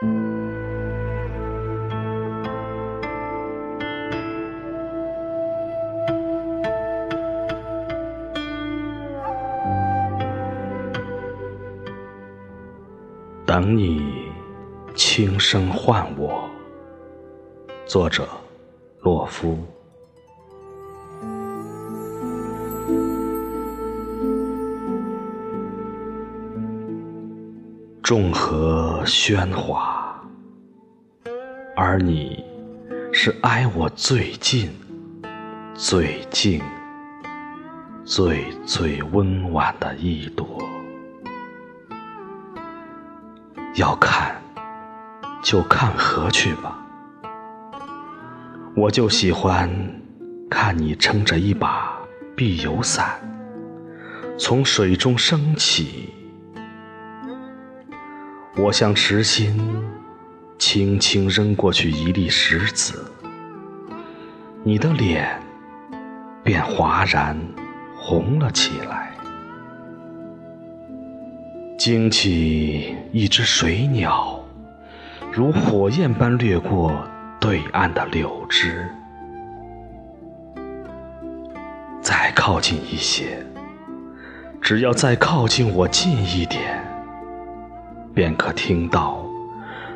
等你轻声唤我。作者：洛夫。众河喧哗，而你是挨我最近、最静、最最温婉的一朵。要看，就看河去吧。我就喜欢看你撑着一把碧油伞，从水中升起。我像池心，轻轻扔过去一粒石子，你的脸便哗然红了起来。惊起一只水鸟，如火焰般掠过对岸的柳枝。再靠近一些，只要再靠近我近一点，便可听到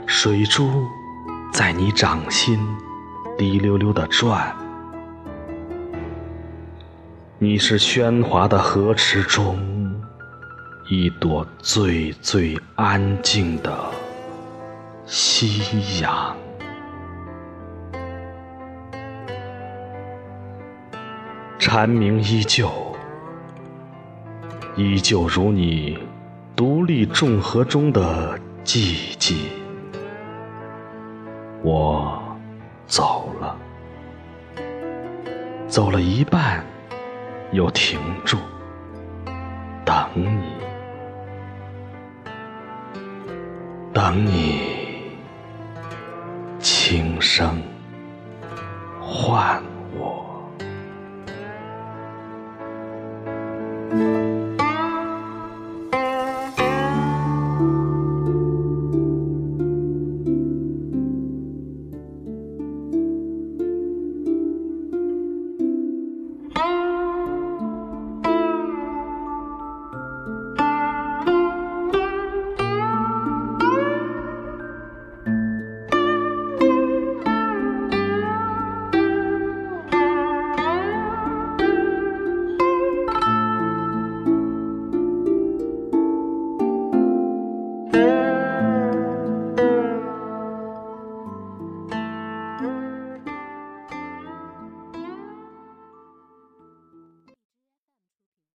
水珠在你掌心滴溜溜地转。你是喧哗的河池中。一朵最最安静的夕阳，蝉鸣依旧，依旧如你独立众河中的寂寂。我走了，走了一半，又停住，等你。等你轻声